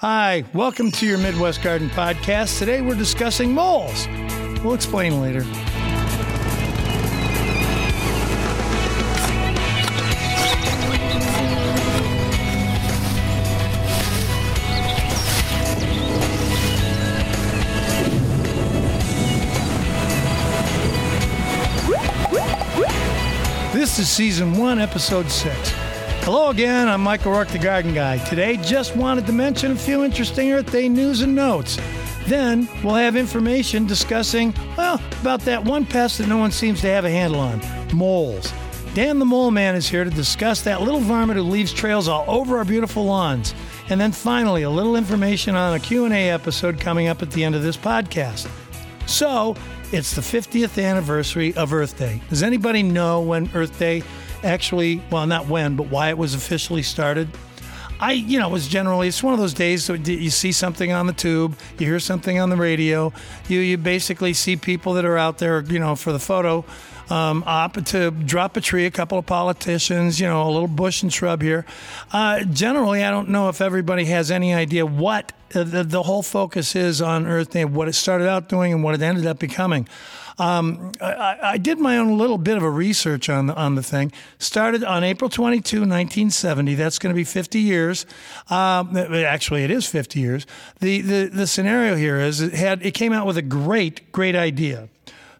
Hi, welcome to your Midwest Garden Podcast. Today we're discussing moles. We'll explain later. This is season one, episode six. Hello again, I'm Michael Rourke, the Garden Guy. Today, just wanted to mention a few interesting Earth Day news and notes. Then, we'll have information discussing, well, about that one pest that no one seems to have a handle on moles. Dan the Mole Man is here to discuss that little varmint who leaves trails all over our beautiful lawns. And then finally, a little information on a Q&A episode coming up at the end of this podcast. So, it's the 50th anniversary of Earth Day. Does anybody know when Earth Day actually, well, not when, but why it was officially started? I, you know, it was generally, it's one of those days that you see something on the tube, you hear something on the radio, you, you basically see people that are out there, you know, for the photo um, op to drop a tree, a couple of politicians, you know, a little bush and shrub here. Uh, generally, I don't know if everybody has any idea what the, the whole focus is on Earth Day, what it started out doing and what it ended up becoming. Um, I, I, did my own little bit of a research on the, on the thing. Started on April 22, 1970. That's going to be 50 years. Um, actually, it is 50 years. The, the, the scenario here is it, had, it came out with a great, great idea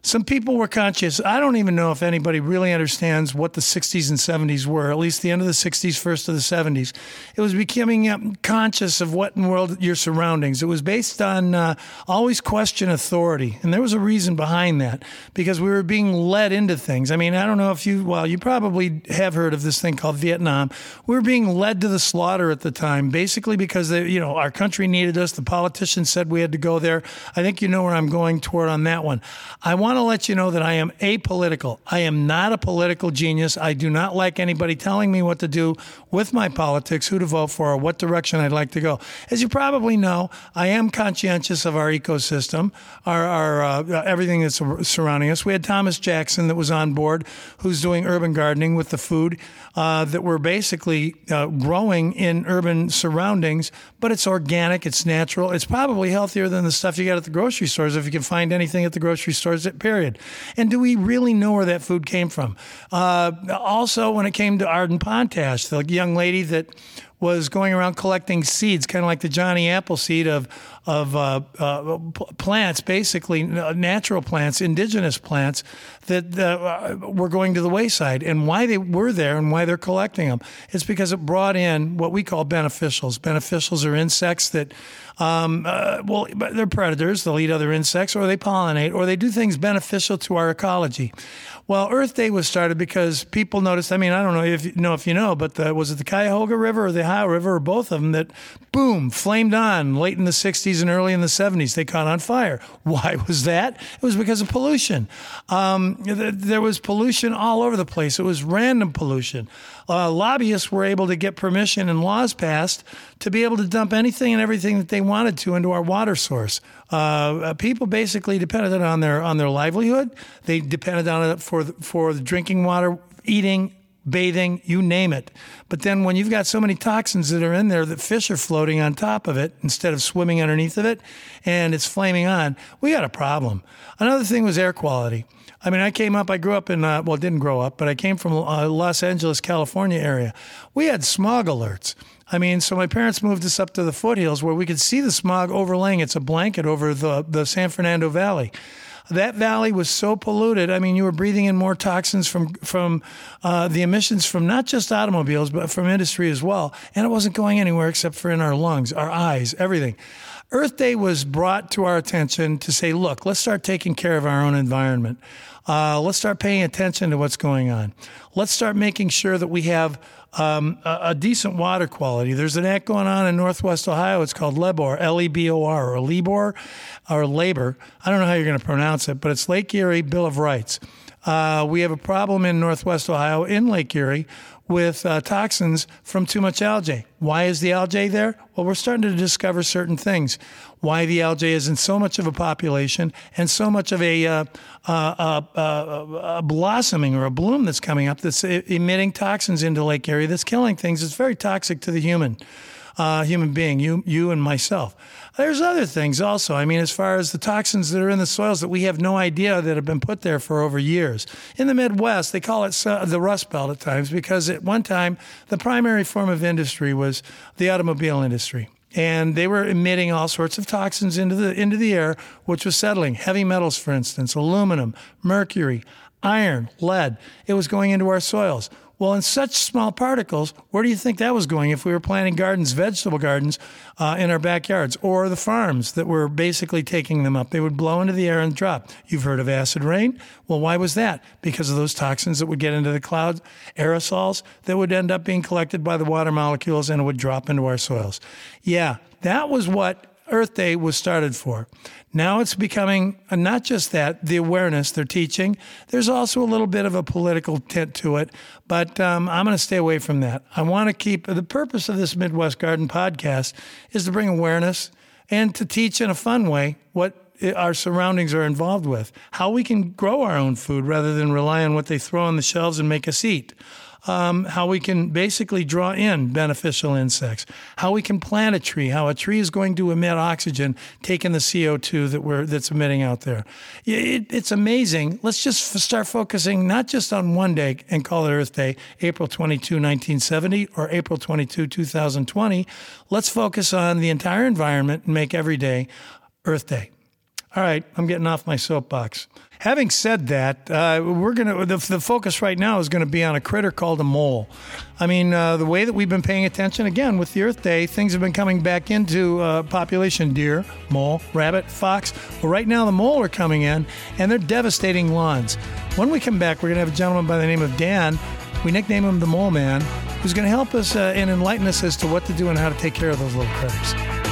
some people were conscious. I don't even know if anybody really understands what the 60s and 70s were, at least the end of the 60s, first of the 70s. It was becoming um, conscious of what in world your surroundings. It was based on uh, always question authority. And there was a reason behind that because we were being led into things. I mean, I don't know if you, well, you probably have heard of this thing called Vietnam. We were being led to the slaughter at the time, basically because, they, you know, our country needed us. The politicians said we had to go there. I think you know where I'm going toward on that one. I want want to let you know that I am apolitical. I am not a political genius. I do not like anybody telling me what to do with my politics, who to vote for, or what direction I'd like to go. As you probably know, I am conscientious of our ecosystem, our, our uh, everything that's surrounding us. We had Thomas Jackson that was on board, who's doing urban gardening with the food uh, that we're basically uh, growing in urban surroundings, but it's organic, it's natural, it's probably healthier than the stuff you get at the grocery stores if you can find anything at the grocery stores period. And do we really know where that food came from? Uh, also, when it came to Arden Pontash, the young lady that was going around collecting seeds, kind of like the Johnny Appleseed of of uh, uh, plants, basically natural plants, indigenous plants that uh, were going to the wayside. And why they were there and why they're collecting them is because it brought in what we call beneficials. Beneficials are insects that, um, uh, well, they're predators. They'll eat other insects, or they pollinate, or they do things beneficial to our ecology. Well, Earth Day was started because people noticed. I mean, I don't know if you know if you know, but the, was it the Cuyahoga River or the Ohio River or both of them that, boom, flamed on late in the '60s and early in the '70s. They caught on fire. Why was that? It was because of pollution. Um, there was pollution all over the place. It was random pollution. Uh, lobbyists were able to get permission and laws passed to be able to dump anything and everything that they wanted to into our water source. Uh, people basically depended on their on their livelihood. They depended on it for for the drinking water, eating, bathing, you name it. But then when you've got so many toxins that are in there that fish are floating on top of it instead of swimming underneath of it, and it's flaming on, we got a problem. Another thing was air quality. I mean, I came up, I grew up in, uh, well, didn't grow up, but I came from uh, Los Angeles, California area. We had smog alerts. I mean, so my parents moved us up to the foothills where we could see the smog overlaying. It's a blanket over the, the San Fernando Valley. That valley was so polluted. I mean, you were breathing in more toxins from from uh, the emissions from not just automobiles, but from industry as well. And it wasn't going anywhere except for in our lungs, our eyes, everything. Earth Day was brought to our attention to say, look, let's start taking care of our own environment. Uh, let's start paying attention to what's going on. Let's start making sure that we have um, a, a, decent water quality. There's an act going on in Northwest Ohio. It's called LEBOR, L-E-B-O-R, or LEBOR, or Labor. I don't know how you're going to pronounce it, but it's Lake Erie Bill of Rights. Uh, we have a problem in Northwest Ohio, in Lake Erie, with uh, toxins from too much algae. Why is the algae there? Well, we're starting to discover certain things. Why the algae is in so much of a population and so much of a, uh, uh, uh, uh a blossoming or a bloom that's coming up that's emitting toxins into Lake Erie that's killing things. It's very toxic to the human. uh, human being, you, you and myself. There's other things also. I mean, as far as the toxins that are in the soils that we have no idea that have been put there for over years. In the Midwest, they call it the Rust Belt at times because at one time the primary form of industry was the automobile industry and they were emitting all sorts of toxins into the into the air, which was settling. Heavy metals, for instance, aluminum, mercury, iron, lead. It was going into our soils. Well, in such small particles, where do you think that was going if we were planting gardens, vegetable gardens, uh, in our backyards, or the farms that were basically taking them up? They would blow into the air and drop. You've heard of acid rain? Well, why was that? Because of those toxins that would get into the clouds, aerosols that would end up being collected by the water molecules and it would drop into our soils. Yeah, that was what Earth Day was started for. Now it's becoming uh, not just that, the awareness they're teaching. There's also a little bit of a political tint to it, but um, I'm going to stay away from that. I want to keep the purpose of this Midwest Garden podcast is to bring awareness and to teach in a fun way what our surroundings are involved with, how we can grow our own food rather than rely on what they throw on the shelves and make us eat um, how we can basically draw in beneficial insects, how we can plant a tree, how a tree is going to emit oxygen, taking the CO2 that we're that's emitting out there. It, it's amazing. Let's just f- start focusing not just on one day and call it Earth Day, April 22, 1970, or April 22, 2020. Let's focus on the entire environment and make every day Earth Day. All right, I'm getting off my soapbox. Having said that, uh, we're gonna the, the, focus right now is going to be on a critter called a mole. I mean, uh, the way that we've been paying attention again with the Earth Day, things have been coming back into uh, population: deer, mole, rabbit, fox. Well, right now the mole are coming in, and they're devastating lawns. When we come back, we're going to have a gentleman by the name of Dan. We nickname him the Mole Man, who's going to help us uh, and enlighten us as to what to do and how to take care of those little critters.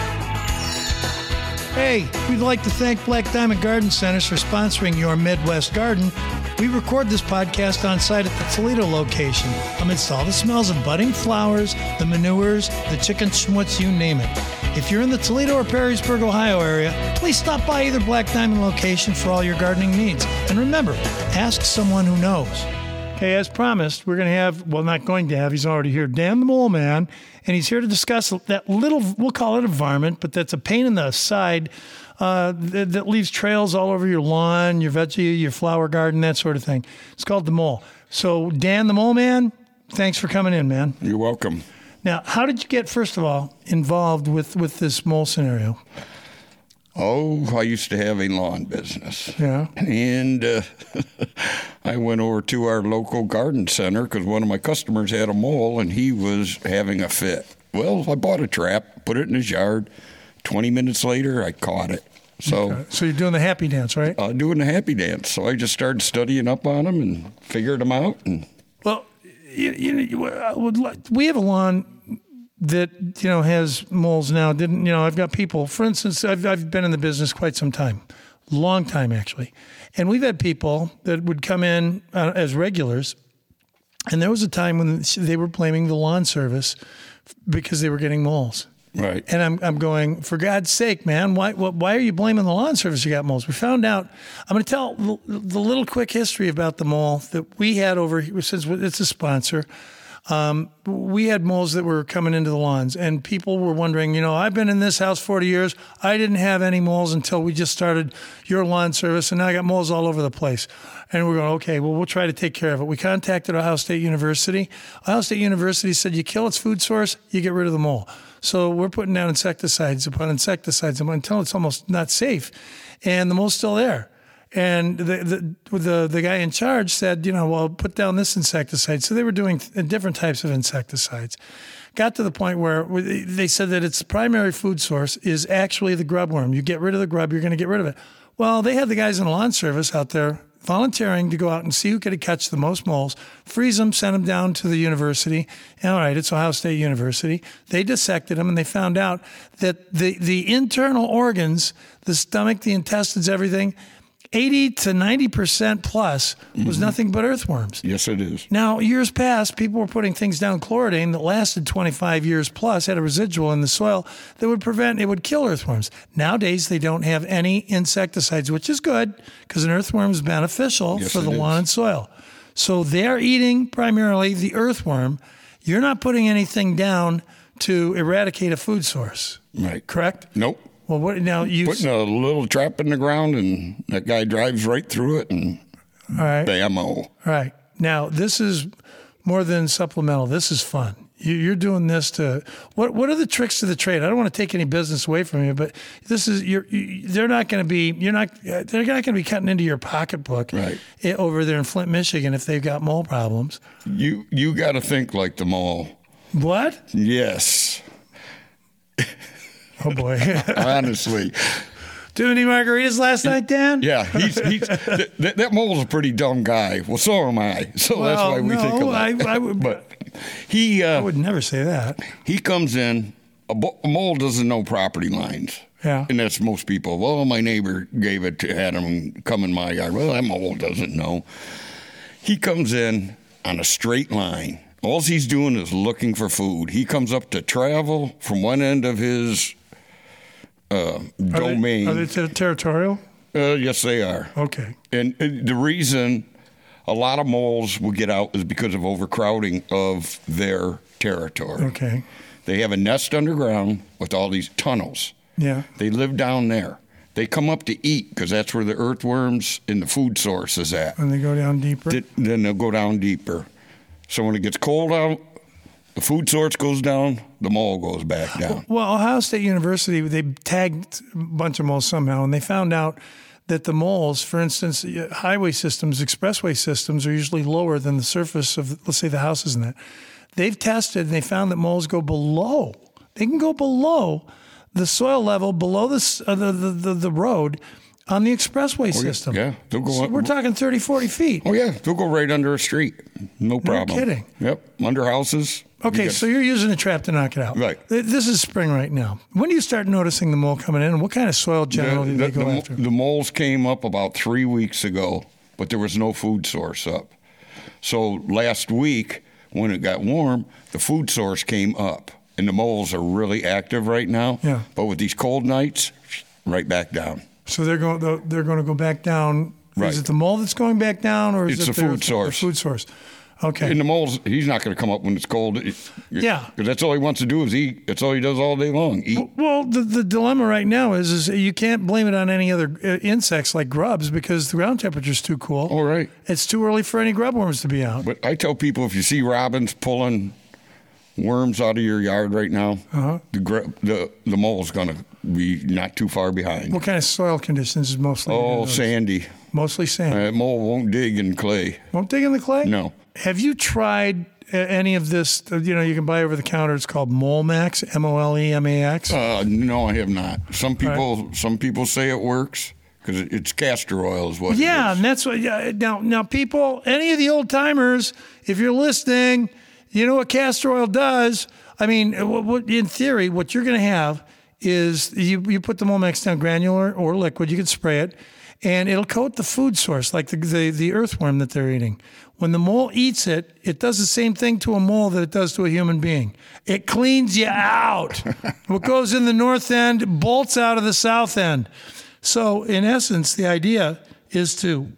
Hey, we'd like to thank Black Diamond Garden Centers for sponsoring your Midwest garden. We record this podcast on site at the Toledo location amidst all the smells of budding flowers, the manures, the chicken schmutz, you name it. If you're in the Toledo or Perrysburg, Ohio area, please stop by either Black Diamond location for all your gardening needs. And remember, ask someone who knows. Okay, as promised, we're going to have, well, not going to have, he's already here, Dan the Mole Man, and he's here to discuss that little, we'll call it a varmint, but that's a pain in the side uh, that, that, leaves trails all over your lawn, your veggie, your flower garden, that sort of thing. It's called the mole. So, Dan the Mole Man, thanks for coming in, man. You're welcome. Now, how did you get, first of all, involved with, with this mole scenario? Oh, I used to have a lawn business. Yeah. And uh, I went over to our local garden center because one of my customers had a mole and he was having a fit. Well, I bought a trap, put it in his yard. 20 minutes later, I caught it. So, okay. so you're doing the happy dance, right? Uh, doing the happy dance. So I just started studying up on them and figured them out. And well, you, you, uh, we have a lawn that you know has moles now. Didn't you know I've got people for instance I've I've been in the business quite some time long time actually. And we've had people that would come in uh, as regulars. And there was a time when they were blaming the lawn service because they were getting moles. Right. And I'm I'm going for God's sake man why why are you blaming the lawn service you got moles? We found out I'm going to tell the little quick history about the mole that we had over since it's a sponsor um, we had moles that were coming into the lawns, and people were wondering, you know, I've been in this house 40 years. I didn't have any moles until we just started your lawn service, and now I got moles all over the place. And we're going, okay, well, we'll try to take care of it. We contacted Ohio State University. Ohio State University said, you kill its food source, you get rid of the mole. So we're putting down insecticides upon insecticides until it's almost not safe. And the mole's still there. And the, the, the, the guy in charge said, you know, well, put down this insecticide. So they were doing different types of insecticides. Got to the point where they said that its primary food source is actually the grub worm. You get rid of the grub, you're going to get rid of it. Well, they had the guys in the lawn service out there volunteering to go out and see who could catch the most moles, freeze them, send them down to the university. And all right, it's Ohio State University. They dissected them and they found out that the, the internal organs, the stomach, the intestines, everything, 80 to 90% plus was mm-hmm. nothing but earthworms. Yes, it is. Now, years past, people were putting things down chlordane that lasted 25 years plus, had a residual in the soil that would prevent, it would kill earthworms. Nowadays, they don't have any insecticides, which is good because an earthworm is beneficial yes, for the lawn and soil. So they're eating primarily the earthworm. You're not putting anything down to eradicate a food source. Right. Correct. Nope. Well, what now? You Putting a little trap in the ground, and that guy drives right through it, and all right? bammo. All right. Now this is more than supplemental. This is fun. You- You're doing this to what? What are the tricks to the trade? I don't want to take any business away from you, but this is you're. You, they're not going to be. You're not. They're not going to be cutting into your pocketbook Right. over there in Flint, Michigan, if they've got mole problems. You you got to think like the mole. What? Yes, Oh boy. honestly. Too many margaritas last night, Dan? Yeah, he's, he's that, mole's a pretty dumb guy. Well, so am I. So that's why we think no, alike. I- I would- but he I uh, would never say that. he comes in. A, bo- a mole doesn't know property lines. Yeah. And that's most people. Well, my neighbor gave it to had him come in my yard. Well, that mole doesn't know. He comes in on a straight line. All he's doing is looking for food. He comes up to travel from one end of his uh, Are they- domain. Are they, ter- territorial? uh, yes, they are. Okay. And uh, the reason a lot of moles will get out is because of overcrowding of their territory. Okay. They have a nest underground with all these tunnels. Yeah. They live down there. They come up to eat because that's where the earthworms and the food source is at. And they go down deeper. Th- Then they'll go down deeper. So when it gets cold out, the food source goes down, the mole goes back down. Well, Ohio State University, they tagged a bunch of moles somehow, and they found out that the moles, for instance, highway systems, expressway systems, are usually lower than the surface of, let's say, the houses and that. They've tested and they found that moles go below. They can go below the soil level, below the uh, the, the, the the road on the expressway oh, system. yeah, they'll go So up- we're talking 30, 40 feet. Oh yeah, they'll go right under a street. No problem. No kidding. Yep, under houses. Okay, You so you're using a trap to knock it out. Right. This is spring right now. When do you start noticing the mole coming in, and what kind of soil generally do the, they go the- after? the moles came up about three weeks ago, but there was no food source up. So last week, when it got warm, the food source came up, and the moles are really active right now. Yeah. But with these cold nights, right back down. So they're going. They're going to go back down. Right. Is it the mole that's going back down, or is It's it the food source. The food source. Okay. And the moles, he's not going to come up when it's cold. Yeah. Because that's all he wants to do is eat. That's all he does all day long. Eat. well, the, the dilemma right now is is you can't blame it on any other uh, insects like grubs because the ground temperature is too cool. All right. It's too early for any grub worms to be out. But I tell people if you see robins pulling worms out of your yard right now, Uh-huh. the, the the mole's going to be not too far behind. What kind of soil conditions is mostly? Oh, sandy. Mostly sand. Uh, mole won't dig in clay. Won't dig in the clay. No. Have you tried uh, any of this? uh, You know, you can buy over the counter. It's called Molemax, M O L E M A X. Uh, no, I have not. Some people some people say it works because it's castor oil is what. Yeah, is. and that's what. Yeah, now, now, people, any of the old timers, if you're listening, you know what castor oil does. I mean, what, what, in theory, what you're going to have is you you put the Momex down granular or liquid. You can spray it, and it'll coat the food source, like the, the the earthworm that they're eating. When the mole eats it, it does the same thing to a mole that it does to a human being. It cleans you out. what goes in the north end bolts out of the south end. So, in essence, the idea is to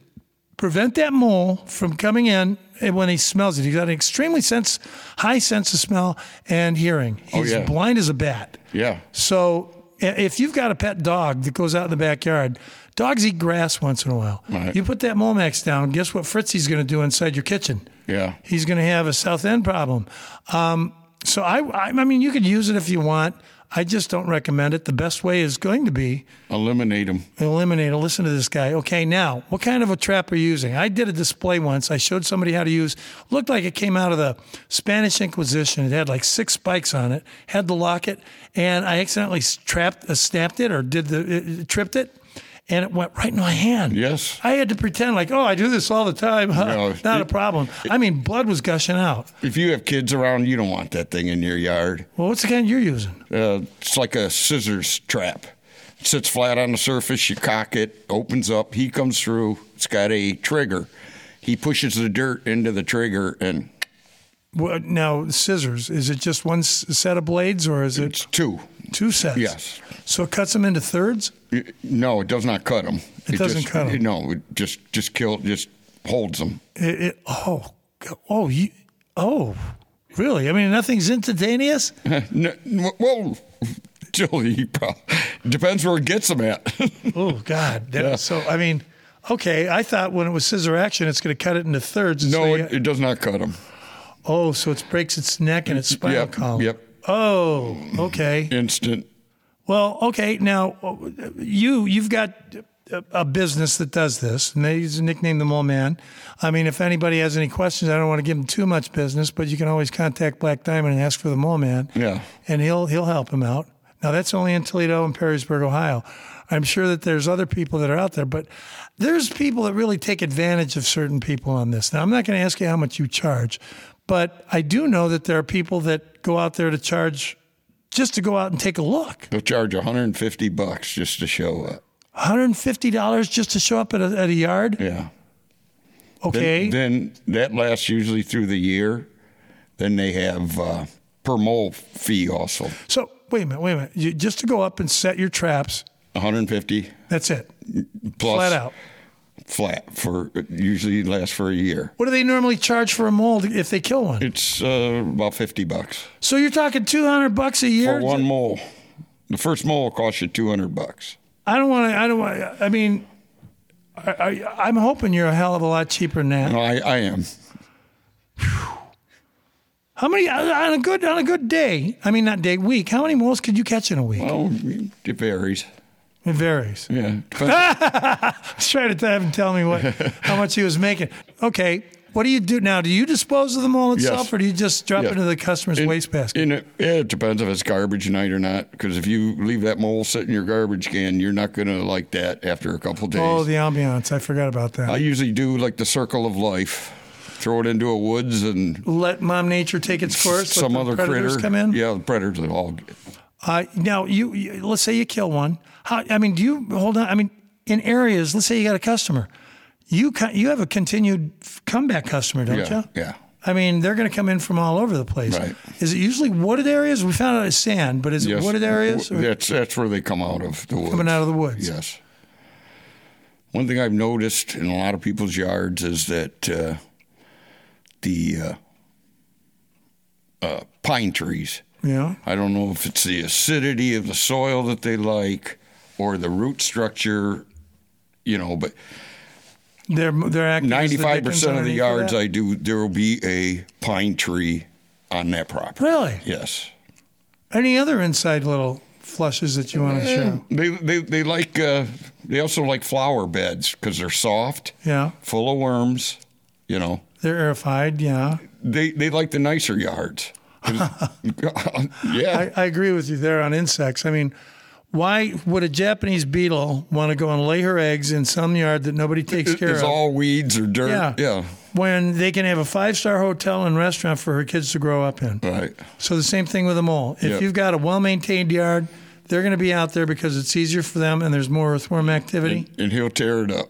prevent that mole from coming in when he smells it. He's got an extremely sense, high sense of smell and hearing. He's Oh, yeah. blind as a bat. Yeah. So if you've got a pet dog that goes out in the backyard, dogs eat grass once in a while. Right. You put that Momax down, guess what Fritzy's going to do inside your kitchen? Yeah. He's going to have a south end problem. Um, so I, I, I mean, you could use it if you want. I just don't recommend it. The best way is going to be Eliminate them. eliminate. them. Listen to this guy. Okay, now what kind of a trap are you using? I did a display once. I showed somebody how to use. Looked like it came out of the Spanish Inquisition. It had like six spikes on it. Had the locket, and I accidentally trapped, uh, snapped it, or did the it tripped it, and it went right in my hand. Yes. I had to pretend like, oh, I do this all the time. No, Not a it- problem. I mean, blood was gushing out. If you have kids around, you don't want that thing in your yard. Well, what's the kind you're using? Uh, it's like a scissors trap. It sits flat on the surface. You cock it, opens up. He comes through. It's got a trigger. He pushes the dirt into the trigger, and now, scissors. Is it just one set of blades, or is it it's two. two sets? Yes. So it cuts them into thirds. It- No, it does not cut them. It doesn't just, cut 'em. No, it just just kill. Just holds them. It, it, oh, oh, you, oh, Really? I mean, nothing's instantaneous. No, well, probably, depends where it gets them at. Oh God! That- Yeah. So I mean, okay. I thought when it was scissor action, it's going to cut it into thirds. no, so you- it, it does not cut them. Oh, so it breaks its neck and its mm-hmm. spinal Yep, column. yep. Oh, okay. Instant. Well, okay. Now, you you've got a, a business that does this, and they nickname the Mole Man. I mean, if anybody has any questions, I don't want to give them too much business, but you can always contact Black Diamond and ask for the Mole Man. Yeah. and he'll he'll help him out. Now that's only in Toledo and Perrysburg, Ohio. I'm sure that there's other people that are out there, but there's people that really take advantage of certain people on this. Now I'm not going to ask you how much you charge, but I do know that there are people that go out there to charge just to go out and take a look. They'll charge 150 bucks just to show up. $150 just to show up at a, at a yard. Yeah. Then- Okay. Then, that lasts usually through the year. Then they have uh, per mole fee also. so wait a minute, wait a minute. You, just to go up and set your traps. 150 That's it. plus Flat out. Flat for usually lasts for a year. What do they normally charge for a mole if they kill one? It's uh, about 50 bucks So you're talking 200 bucks a year? for one mole. The first mole will cost you 200 bucks. I don't want to. I don't want. I mean, I, I, I'm hoping you're a hell of a lot cheaper than that. No, I, I am. How many on a good on a good day? I mean, not day week. How many moles could you catch in a week? Well, it varies. It varies. Yeah. Depends- I was trying to have him tell me what how much he was making. Okay, what do you do now? Do you dispose of the mole itself, Yes. or do you just drop Yes. it into the customer's In- wastebasket? It, yeah, it depends if it's garbage night or not. Because if you leave that mole sitting in your garbage can, you're not going to like that after a couple days. Oh, the ambiance. I forgot about that. I usually do like the circle of life. Throw it into a woods and Let Mom Nature take its course. some other predators critter come in. Yeah, the predators all. Uh, now, you, you let's say you kill one. How? I mean, do you hold on? I mean, in areas, let's say you got a customer, you you have a continued comeback customer, don't Yeah, you? yeah. I mean, they're going to come in from all over the place. Right. Is it usually wooded areas? We found out it's sand, but is Yes. it wooded areas or That's that's where they come out of the woods. coming out of the woods? Yes. One thing I've noticed in a lot of people's yards is that uh, the uh, uh, pine trees. Yeah. I don't know if it's the acidity of the soil that they like or the root structure, you know, but They're they're the 95% of the yards? I do, there will be a pine tree on that property. really. Yes. Any other inside little flushes that you want to show? They, they, they like, uh, they also like flower beds because they're soft, Yeah, full of worms, you know. they're airified. Yeah, They, they like the nicer yards. yeah. I, I agree with you there on insects. I mean, why would a Japanese beetle want to go and lay her eggs in some yard that nobody takes care it's of? It's all weeds or dirt. Yeah. Yeah. when they can have a five star hotel and restaurant for her kids to grow up in. Right. So the same thing with a mole. If Yep. you've got a well maintained yard, they're going to be out there because it's easier for them and there's more earthworm activity. And he'll tear it up.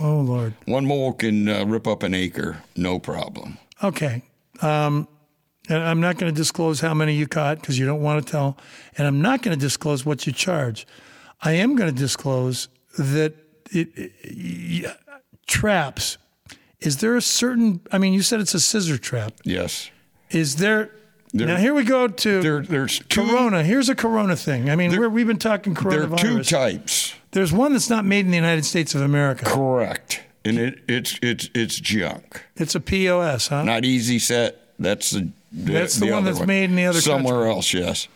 Oh Lord. One mole can uh, rip up an acre, no problem. Okay. Um, and I'm not going to disclose how many you caught because you don't want to tell, and I'm not going to disclose what you charge. I am going to disclose that it, it, y- traps. Is there a certain? I mean, you said it's a scissor trap. Yes. Is there? There- now here we go to There, there's two. Corona. Here's a Corona thing. I mean, we're, we've been talking corona. There are two types. There's one that's not made in the United States of America. Correct. And it, it's it's it's junk. It's a POS, huh? Not easy set. That's the, the That's the one other that's made in the other somewhere else. Yes.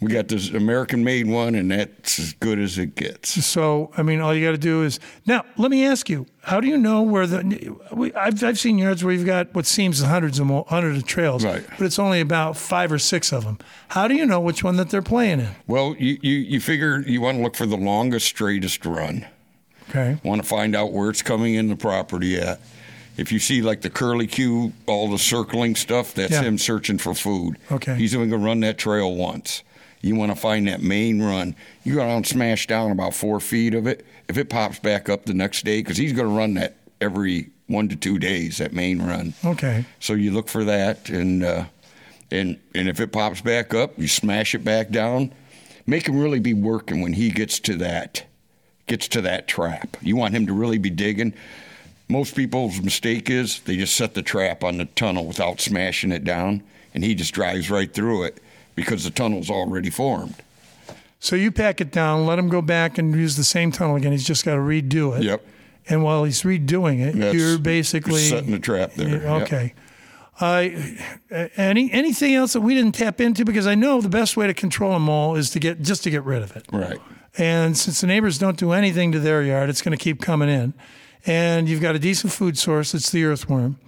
We got this American made one, and that's as good as it gets. So, I mean, all you got to do is now. Let me ask you: How do you know where the? We, I've I've seen yards where you've got what seems hundreds of hundreds of trails, Right. But it's only about five or six of them. How do you know which one that they're playing in? Well, you, you, you figure you want to look for the longest, straightest run. Okay, Want to find out where it's coming in the property at. If you see like the curly Q, all the circling stuff, that's Yeah. him searching for food. Okay. He's only going to run that trail once. You want to find that main run. You go down and smash down about four feet of it. If it pops back up the next day, because he's going to run that every one to two days, that main run. okay, So you look for that, and uh, and and if it pops back up, you smash it back down. Make him really be working when he gets to that gets to that trap. You want him to really be digging. Most people's mistake is they just set the trap on the tunnel without smashing it down, and he just drives right through it because the tunnel's already formed. So you pack it down, let him go back and use the same tunnel again. He's just got to redo it. Yep. And while he's redoing it, That's you're basically setting the trap there. Yep. Okay. Uh, any anything else that we didn't tap into? Because I know the best way to control a mole is to get just to get rid of it. Right. And since the neighbors don't do anything to their yard, it's going to keep coming in. And you've got a decent food source. It's the earthworm.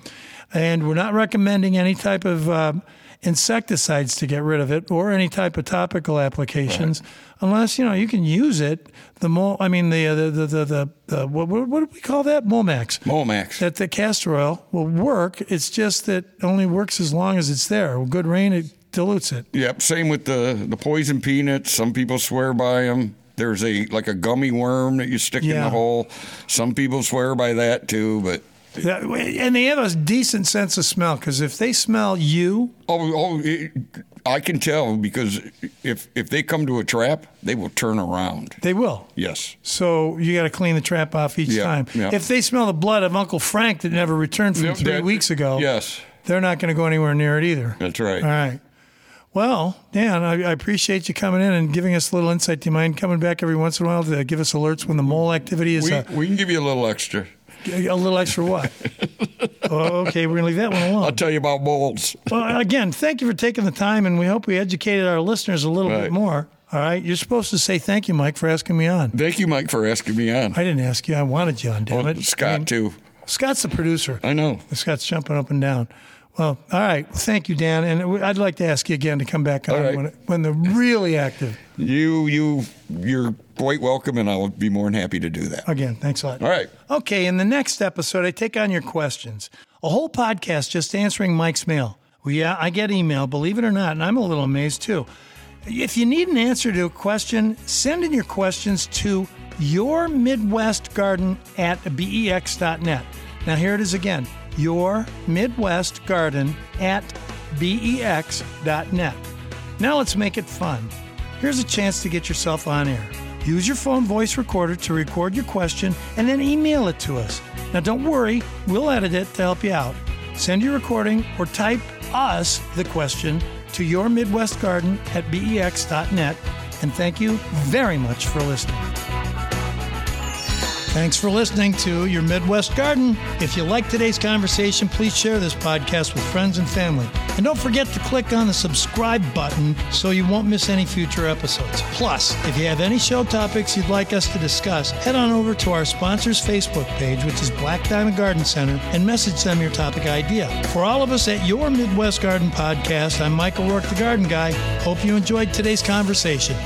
And we're not recommending any type of uh, insecticides to get rid of it or any type of topical applications right. unless, you know, you can use it. The mole, I mean, the, the, the, the, the what, what, do we call that? Momax. Momax. That the castor oil will work. It's just that it only works as long as it's there. With good rain, it dilutes it. Yep. Same with the, the poison peanuts. Some people swear by them. There's a like a gummy worm that you stick yeah. in the hole. Some people swear by that too, but and they have a decent sense of smell because if they smell you, oh, oh it, I can tell because if if they come to a trap, they will turn around. They will. Yes. So you got to clean the trap off each yeah, time. Yeah. If they smell the blood of Uncle Frank that never returned from Yep, three that- weeks ago, Yes, they're not going to go anywhere near it either. that's right. All right. Well, Dan, I, I appreciate you coming in and giving us a little insight. Do you mind coming back every once in a while to give us alerts when the mole activity is We, uh, we can give you a little extra. a little extra what? oh, okay, we're going to leave that one alone. I'll tell you about moles. Well, again, thank you for taking the time, and we hope we educated our listeners a little bit more. All right, you're supposed to say thank you, Mike, for asking me on. Thank you, Mike, for asking me on. I didn't ask you; I wanted you on. Damn Well, it, Scott I mean, too. Scott's the producer. I know. Scott's jumping up and down. Well, all right. Thank you, Dan. And I'd like to ask you again to come back on right. when, when they're really active. You you you're quite welcome, and I'll be more than happy to do that. Again, thanks a lot. All right. Okay, in the next episode, I take on your questions. A whole podcast just answering Mike's mail. Well, yeah, I get email, believe it or not, and I'm a little amazed too. If you need an answer to a question, send in your questions to your Midwest Garden at bex.net. Now, here it is again your Midwest Garden at bex.net. Now, let's make it fun. Here's a chance to get yourself on air. Use your phone voice recorder to record your question and then email it to us. Now, don't worry, we'll edit it to help you out. Send your recording or type us the question to your Midwest Garden at bex.net. And thank you very much for listening. Thanks for listening to Your Midwest Garden. If you like today's conversation, please share this podcast with friends and family. And don't forget to click on the subscribe button so you won't miss any future episodes. Plus, if you have any show topics you'd like us to discuss, head on over to our sponsor's Facebook page, which is Black Diamond Garden Center, and message them your topic idea. For all of us at Your Midwest Garden Podcast, I'm Michael Rourke, the Garden Guy. Hope you enjoyed today's conversation.